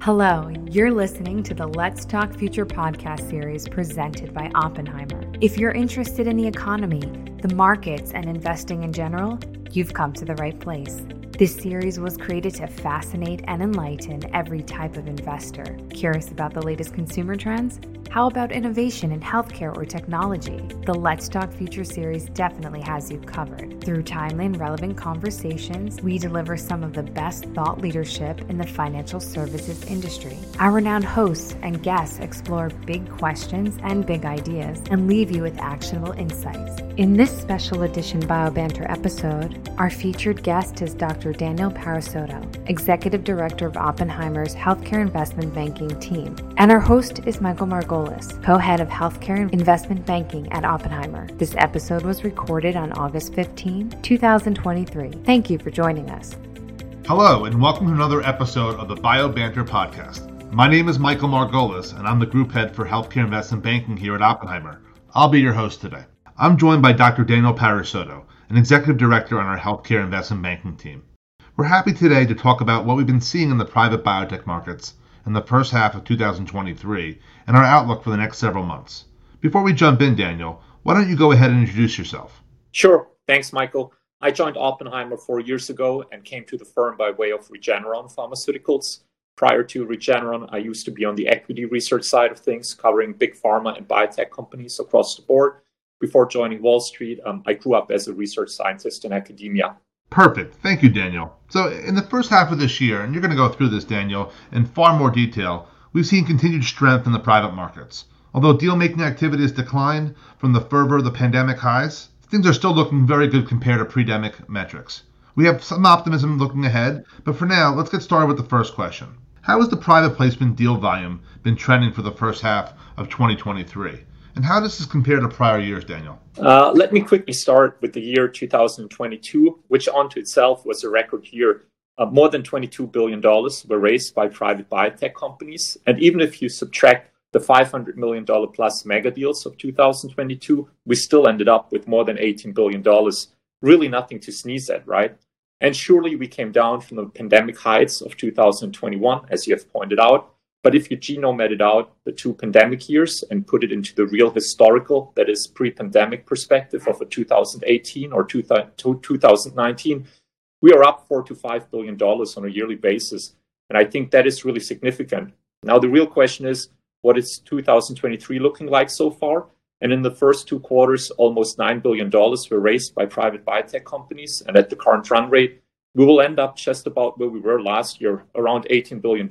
Hello, you're listening to the Let's Talk Future podcast series presented by Oppenheimer. If you're interested in the economy, the markets, and investing in general, you've come to the right place. This series was created to fascinate and enlighten every type of investor. Curious about the latest consumer trends? How about innovation in healthcare or technology? The Let's Talk Future series definitely has you covered. Through timely and relevant conversations, we deliver some of the best thought leadership in the financial services industry. Our renowned hosts and guests explore big questions and big ideas and leave you with actionable insights. In this special edition BioBanter episode, our featured guest is Dr. Daniel Parisotto, Executive Director of Oppenheimer's Healthcare Investment Banking team. And our host is Michael Margolis, co head of healthcare investment banking at Oppenheimer. This episode was recorded on August 15, 2023. Thank you for joining us. Hello, and welcome to another episode of the Bio Banter podcast. My name is Michael Margolis, and I'm the group head for healthcare investment banking here at Oppenheimer. I'll be your host today. I'm joined by Dr. Daniel Parisotto, an executive director on our healthcare investment banking team. We're happy today to talk about what we've been seeing in the private biotech markets in the first half of 2023 and our outlook for the next several months. Before we jump in, Daniel, why don't you go ahead and introduce yourself? Sure. Thanks, Michael. I joined Oppenheimer four years ago and came to the firm by way of Regeneron Pharmaceuticals. Prior to Regeneron, I used to be on the equity research side of things, covering big pharma and biotech companies across the board. Before joining Wall Street, um, I grew up as a research scientist in academia. Perfect. Thank you, Daniel. So, in the first half of this year, and you're going to go through this, Daniel, in far more detail, we've seen continued strength in the private markets. Although deal making activity has declined from the fervor of the pandemic highs, things are still looking very good compared to pre pandemic metrics. We have some optimism looking ahead, but for now, let's get started with the first question. How has the private placement deal volume been trending for the first half of 2023? And how does this compare to prior years, Daniel? Uh, let me quickly start with the year 2022, which onto itself was a record year. Uh, more than $22 billion were raised by private biotech companies. And even if you subtract the $500 million plus mega deals of 2022, we still ended up with more than $18 billion. Really nothing to sneeze at, right? And surely we came down from the pandemic heights of 2021, as you have pointed out. But if you genome edit out the two pandemic years and put it into the real historical, that is pre pandemic perspective of a 2018 or 2019, we are up four to five billion dollars on a yearly basis. And I think that is really significant. Now, the real question is what is 2023 looking like so far? And in the first two quarters, almost $9 billion were raised by private biotech companies. And at the current run rate, we will end up just about where we were last year, around $18 billion,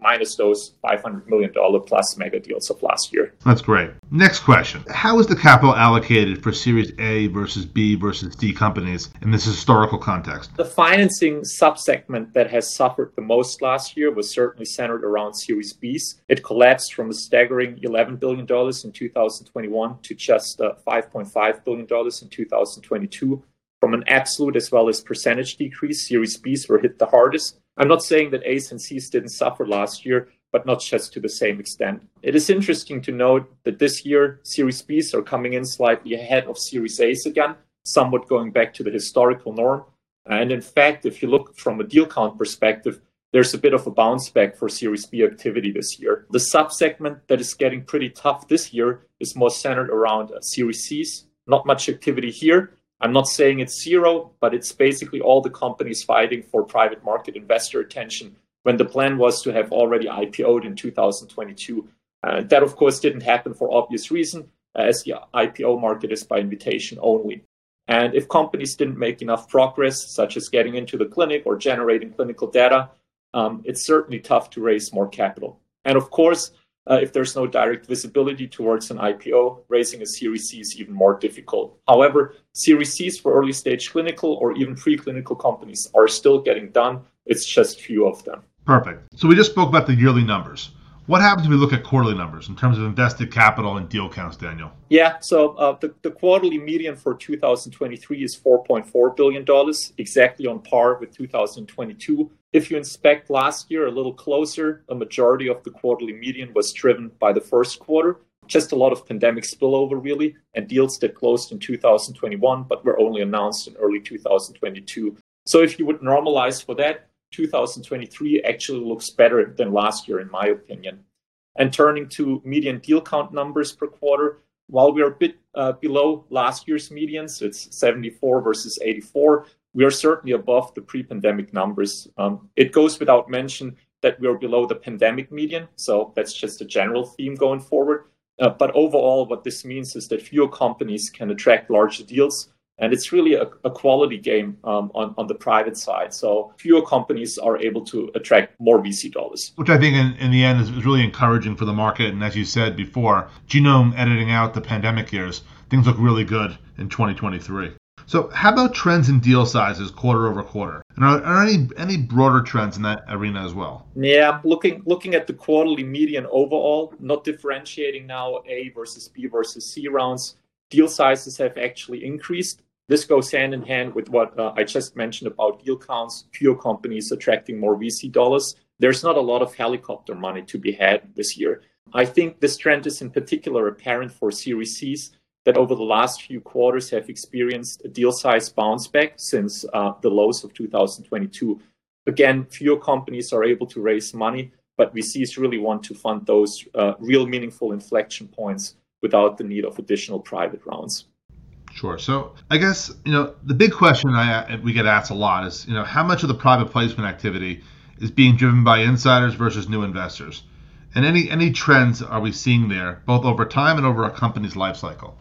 minus those $500 million plus mega deals of last year. That's great. Next question How is the capital allocated for Series A versus B versus D companies in this historical context? The financing subsegment that has suffered the most last year was certainly centered around Series Bs. It collapsed from a staggering $11 billion in 2021 to just uh, $5.5 billion in 2022 from an absolute as well as percentage decrease, Series Bs were hit the hardest. I'm not saying that A's and C's didn't suffer last year, but not just to the same extent. It is interesting to note that this year, Series Bs are coming in slightly ahead of Series A's again, somewhat going back to the historical norm. And in fact, if you look from a deal count perspective, there's a bit of a bounce back for Series B activity this year. The subsegment that is getting pretty tough this year is more centered around Series C's. Not much activity here, I'm not saying it's zero, but it's basically all the companies fighting for private market investor attention when the plan was to have already IPO'd in 2022. Uh, that, of course, didn't happen for obvious reason, as the IPO market is by invitation only. And if companies didn't make enough progress, such as getting into the clinic or generating clinical data, um, it's certainly tough to raise more capital. And of course, if there's no direct visibility towards an IPO, raising a Series C is even more difficult. However, Series Cs for early stage clinical or even preclinical companies are still getting done. It's just few of them. Perfect. So we just spoke about the yearly numbers. What happens if we look at quarterly numbers in terms of invested capital and deal counts, Daniel? Yeah, so uh, the, the quarterly median for 2023 is $4.4 billion, exactly on par with 2022. If you inspect last year a little closer, a majority of the quarterly median was driven by the first quarter. Just a lot of pandemic spillover, really, and deals that closed in 2021 but were only announced in early 2022. So if you would normalize for that, 2023 actually looks better than last year, in my opinion. And turning to median deal count numbers per quarter, while we are a bit uh, below last year's medians, it's 74 versus 84, we are certainly above the pre pandemic numbers. Um, it goes without mention that we are below the pandemic median, so that's just a general theme going forward. Uh, but overall, what this means is that fewer companies can attract larger deals and it's really a, a quality game um, on, on the private side. So fewer companies are able to attract more VC dollars. Which I think in, in the end is, is really encouraging for the market. And as you said before, genome editing out the pandemic years, things look really good in 2023. So, how about trends in deal sizes quarter over quarter? And are, are any any broader trends in that arena as well? Yeah, looking looking at the quarterly median overall, not differentiating now A versus B versus C rounds deal sizes have actually increased. This goes hand in hand with what uh, I just mentioned about deal counts, fewer companies attracting more VC dollars. There's not a lot of helicopter money to be had this year. I think this trend is in particular apparent for Series Cs that over the last few quarters have experienced a deal size bounce back since uh, the lows of 2022. Again, fewer companies are able to raise money, but VCs really want to fund those uh, real meaningful inflection points without the need of additional private rounds. Sure. So I guess you know the big question I we get asked a lot is you know how much of the private placement activity is being driven by insiders versus new investors, and any any trends are we seeing there both over time and over a company's life cycle?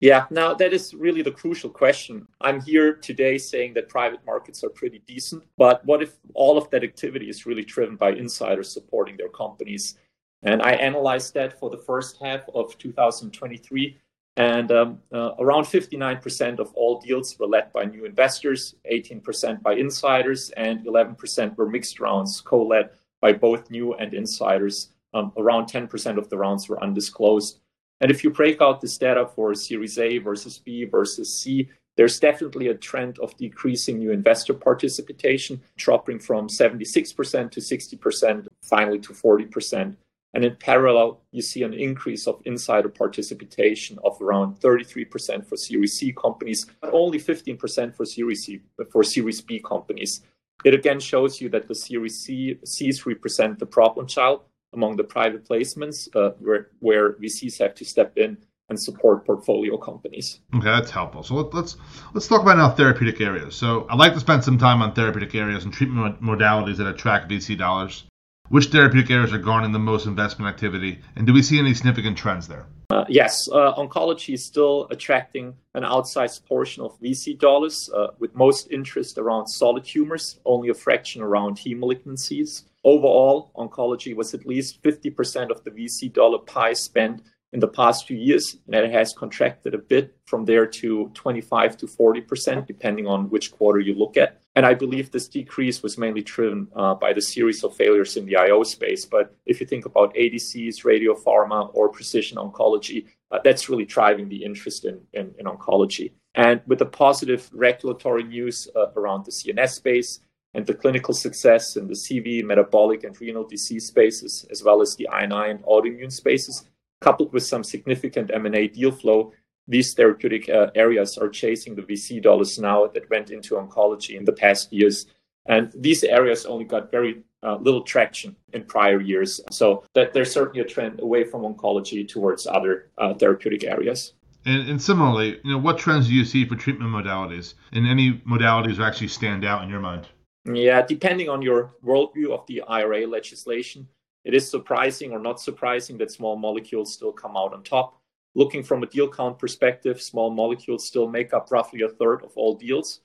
Yeah, now that is really the crucial question. I'm here today saying that private markets are pretty decent, but what if all of that activity is really driven by insiders supporting their companies? And I analyzed that for the first half of 2023. And um, uh, around 59% of all deals were led by new investors, 18% by insiders, and 11% were mixed rounds, co led by both new and insiders. Um, around 10% of the rounds were undisclosed. And if you break out this data for Series A versus B versus C, there's definitely a trend of decreasing new investor participation, dropping from 76% to 60%, finally to 40%. And in parallel, you see an increase of insider participation of around 33% for Series C companies, but only 15% for Series C for Series B companies. It again shows you that the Series C Cs represent the problem child among the private placements, uh, where, where VCs have to step in and support portfolio companies. Okay, that's helpful. So let, let's let's talk about now therapeutic areas. So I'd like to spend some time on therapeutic areas and treatment modalities that attract VC dollars. Which therapeutic areas are garnering the most investment activity, and do we see any significant trends there? Uh, yes, uh, oncology is still attracting an outsized portion of VC dollars, uh, with most interest around solid tumors, only a fraction around heme malignancies. Overall, oncology was at least 50% of the VC dollar pie spent in the past few years, and it has contracted a bit from there to 25 to 40%, depending on which quarter you look at. And I believe this decrease was mainly driven uh, by the series of failures in the IO space. But if you think about ADCs, radiopharma, or precision oncology, uh, that's really driving the interest in, in, in, oncology. And with the positive regulatory news uh, around the CNS space, and the clinical success in the CV, metabolic, and renal disease spaces, as well as the I&I and autoimmune spaces, coupled with some significant M&A deal flow, these therapeutic uh, areas are chasing the VC dollars now that went into oncology in the past years. And these areas only got very uh, little traction in prior years. So that there's certainly a trend away from oncology towards other uh, therapeutic areas. And, and, similarly, you know, what trends do you see for treatment modalities? And any modalities that actually stand out in your mind? Yeah, depending on your worldview of the IRA legislation, it is surprising or not surprising that small molecules still come out on top. Looking from a deal count perspective, small molecules still make up roughly a third of all deals.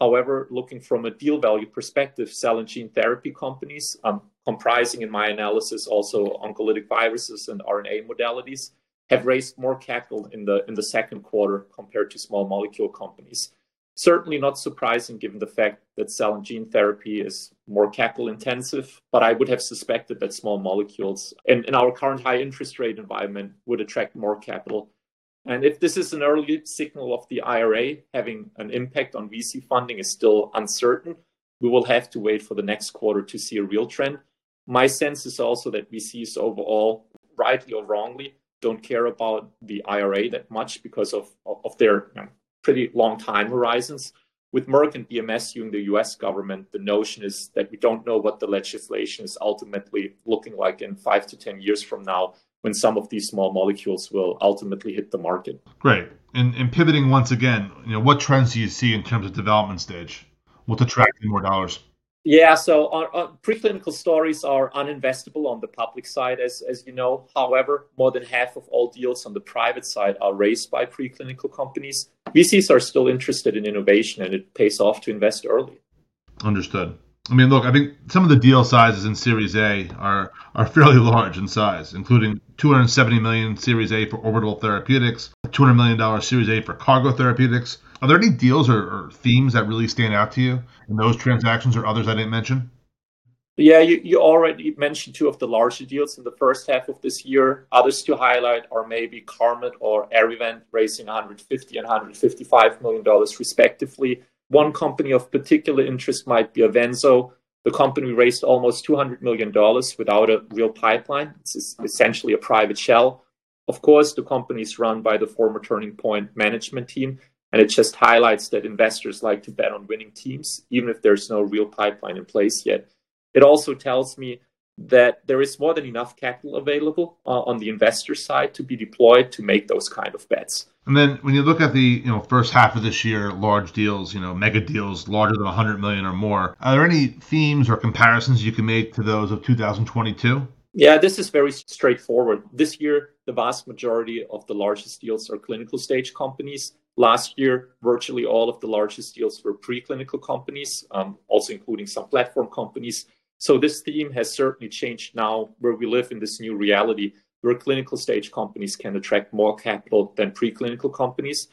However, looking from a deal value perspective, cell and gene therapy companies, um, comprising in my analysis also oncolytic viruses and RNA modalities, have raised more capital in the in the second quarter compared to small molecule companies. Certainly not surprising given the fact that cell and gene therapy is more capital intensive, but I would have suspected that small molecules in, in our current high interest rate environment would attract more capital. And if this is an early signal of the IRA having an impact on VC funding is still uncertain, we will have to wait for the next quarter to see a real trend. My sense is also that VCs overall, rightly or wrongly, don't care about the IRA that much because of, of their pretty long time horizons. with Merck and BMS suing the US government, the notion is that we don't know what the legislation is ultimately looking like in five to 10 years from now when some of these small molecules will ultimately hit the market. Great. And, and pivoting once again, you know, what trends do you see in terms of development stage? What's attracting more dollars? Yeah, so our, our, preclinical stories are uninvestable on the public side, as, as you know. However, more than half of all deals on the private side are raised by preclinical companies. VCs are still interested in innovation, and it pays off to invest early. Understood. I mean, look, I think some of the deal sizes in Series A are are fairly large in size, including 270 million Series A for orbital therapeutics, 200 million dollar Series A for cargo therapeutics. Are there any deals or, or, themes that really stand out to you in those transactions or others I didn't mention? Yeah, you, you already mentioned two of the larger deals in the first half of this year. Others to highlight are maybe Carmot or ArriVent raising 150 and 155 million dollars respectively one company of particular interest might be Avenzo. The company raised almost $200 million without a real pipeline. It's essentially a private shell. Of course, the company is run by the former Turning Point management team, and it just highlights that investors like to bet on winning teams, even if there's no real pipeline in place yet. It also tells me that there is more than enough capital available uh, on the investor side to be deployed to make those kind of bets. And then when you look at the you know first half of this year, large deals, you know mega deals larger than 100 million or more, are there any themes or comparisons you can make to those of 2022? Yeah, this is very straightforward. This year, the vast majority of the largest deals are clinical stage companies. Last year, virtually all of the largest deals were preclinical companies, um, also including some platform companies. So this theme has certainly changed now where we live in this new reality where clinical stage companies can attract more capital than preclinical companies.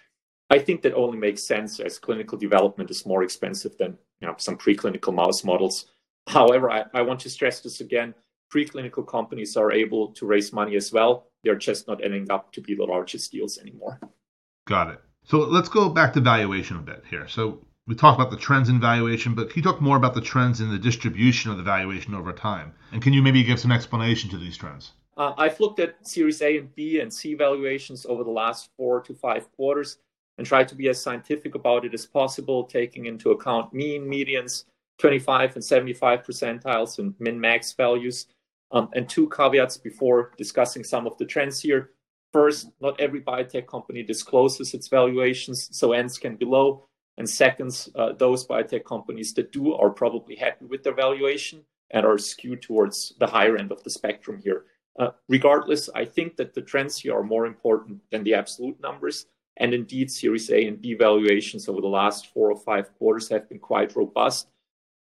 I think that only makes sense as clinical development is more expensive than you know, some preclinical mouse models. However, I, I want to stress this again preclinical companies are able to raise money as well. They're just not ending up to be the largest deals anymore. Got it. So let's go back to valuation a bit here. So we talked about the trends in valuation, but can you talk more about the trends in the distribution of the valuation over time? And can you maybe give some explanation to these trends? Uh, I've looked at Series A and B and C valuations over the last four to five quarters and tried to be as scientific about it as possible, taking into account mean, medians, 25 and 75 percentiles, and min max values. Um, and two caveats before discussing some of the trends here. First, not every biotech company discloses its valuations, so ends can be low. And second, uh, those biotech companies that do are probably happy with their valuation and are skewed towards the higher end of the spectrum here. Uh, regardless, I think that the trends here are more important than the absolute numbers. And indeed, Series A and B valuations over the last four or five quarters have been quite robust.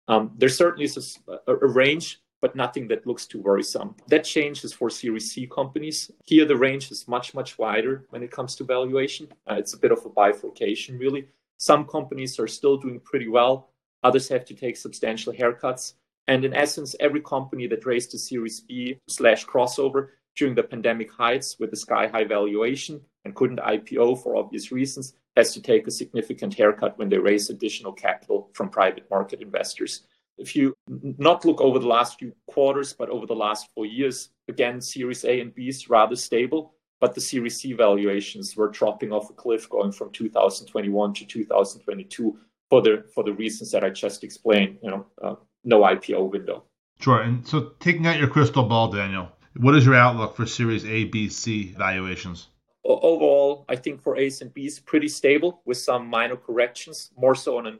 Um, there certainly is a, a, range, but nothing that looks too worrisome. That changes for Series C companies. Here, the range is much, much wider when it comes to valuation. Uh, it's a bit of a bifurcation, really. Some companies are still doing pretty well. Others have to take substantial haircuts. And in essence, every company that raised a Series B slash crossover during the pandemic heights with a sky high valuation and couldn't IPO for obvious reasons has to take a significant haircut when they raise additional capital from private market investors. If you not look over the last few quarters, but over the last four years, again, Series A and B is rather stable but the Series C valuations were dropping off a cliff going from 2021 to 2022 for the for the reasons that I just explained. You know, uh, no IPO window. Sure. And so, taking out your crystal ball, Daniel, what is your outlook for Series A, B, C valuations? Overall, I think for A's and B's, pretty stable with some minor corrections, more so on an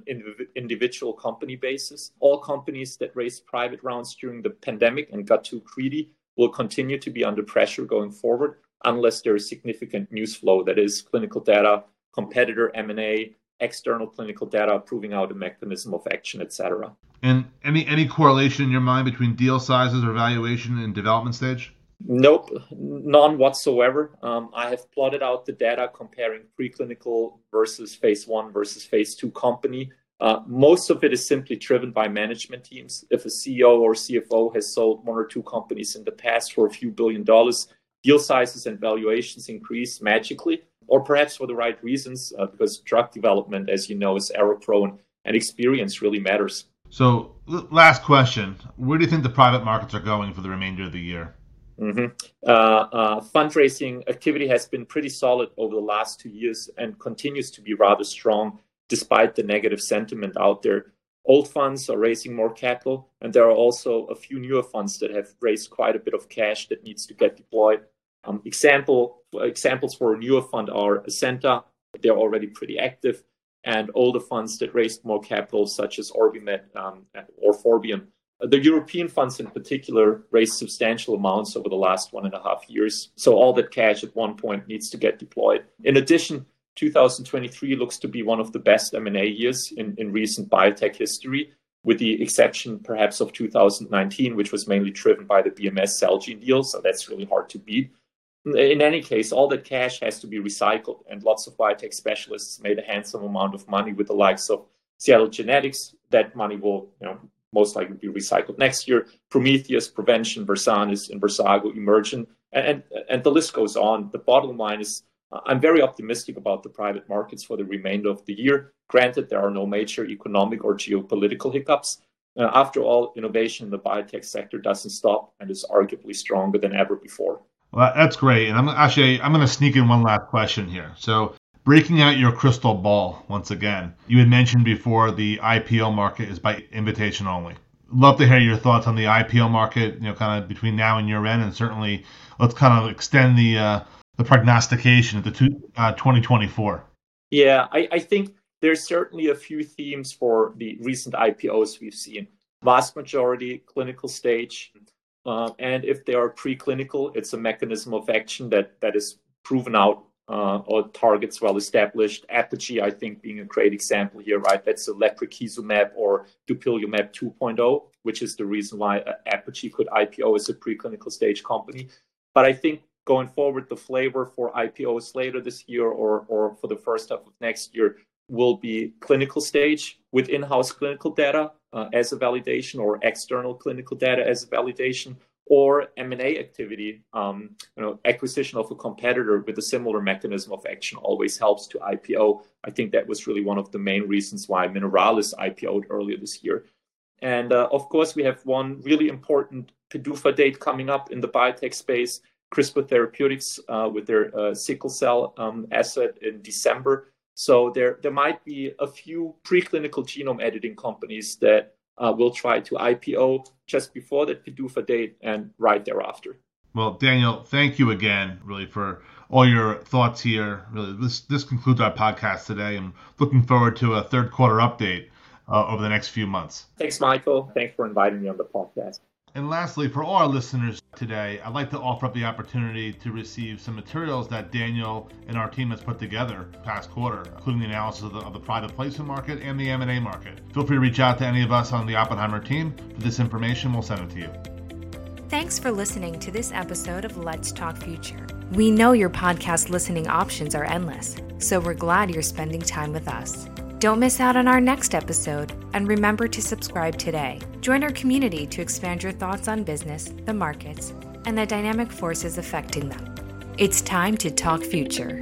individual company basis. All companies that raised private rounds during the pandemic and got too greedy will continue to be under pressure going forward unless there is significant news flow that is clinical data, competitor M&A, external clinical data proving out a mechanism of action, etc. And any any correlation in your mind between deal sizes or valuation and development stage? Nope, none whatsoever. Um, I have plotted out the data comparing preclinical versus phase one versus phase two company. Uh, most of it is simply driven by management teams. If a CEO or CFO has sold one or two companies in the past for a few billion dollars, deal sizes and valuations increase magically, or perhaps for the right reasons, uh, because drug development, as you know, is error prone and experience really matters. So, last question Where do you think the private markets are going for the remainder of the year? Mm-hmm. Uh, uh, fundraising activity has been pretty solid over the last two years and continues to be rather strong. despite the negative sentiment out there. Old funds are raising more capital, and there are also a few newer funds that have raised quite a bit of cash that needs to get deployed. Um, example examples for a newer fund are Ascenta, they're already pretty active, and older funds that raised more capital, such as Orbimed um, or Forbion. The European funds in particular raised substantial amounts over the last one and a half years. So all that cash at one point needs to get deployed. In addition, 2023 looks to be one of the best M&A years in, recent biotech history, with the exception perhaps of 2019, which was mainly driven by the BMS Celgene deal. So that's really hard to beat. In any case, all that cash has to be recycled, and lots of biotech specialists made a handsome amount of money with the likes of Seattle Genetics. That money will, you know, most likely be recycled next year. Prometheus, Provention, Versanis, and Versago, Emergent, and the list goes on. The bottom line is I'm very optimistic about the private markets for the remainder of the year. Granted, there are no major economic or geopolitical hiccups. Uh, after all, innovation in the biotech sector doesn't stop and is arguably stronger than ever before. Well, that's great. And I'm actually I'm going to sneak in one last question here. So, breaking out your crystal ball once again, you had mentioned before the IPO market is by invitation only. Love to hear your thoughts on the IPO market. You know, kind of between now and year end, and certainly let's kind of extend the uh, the prognostication to two, uh, 2024. Yeah, I, I think there's certainly a few themes for the recent IPOs we've seen. Vast majority clinical stage, uh, and if they are preclinical, it's a mechanism of action that that is proven out uh, or targets well established. Apogee, I think, being a great example here, right? That's a lebrikizumab or dupilumab 2.0, which is the reason why uh, Apogee could IPO as a preclinical stage company. But I think going forward, the flavor for IPOs later this year or or for the first half of next year will be clinical stage with in-house clinical data uh, as a validation or external clinical data as a validation or M&A activity, um, you know, acquisition of a competitor with a similar mechanism of action always helps to IPO. I think that was really one of the main reasons why Mineralys IPO'd earlier this year. And uh, of course, we have one really important PDUFA date coming up in the biotech space, CRISPR Therapeutics uh, with their uh, sickle cell um, asset in December. So there, there might be a few preclinical genome editing companies that uh, will try to IPO just before that PDUFA date and right thereafter. Well, Daniel, thank you again, really, for all your thoughts here. Really, this this concludes our podcast today. I'm looking forward to a third quarter update uh, over the next few months. Thanks, Michael. Thanks for inviting me on the podcast. And lastly, for all our listeners today, I'd like to offer up the opportunity to receive some materials that Daniel and our team has put together past quarter, including the analysis of the, of the private placement market and the M&A market. Feel free to reach out to any of us on the Oppenheimer team for this information. We'll send it to you. Thanks for listening to this episode of Let's Talk Future. We know your podcast listening options are endless, so we're glad you're spending time with us. Don't miss out on our next episode, and remember to subscribe today. Join our community to expand your thoughts on business, the markets, and the dynamic forces affecting them. It's time to talk future.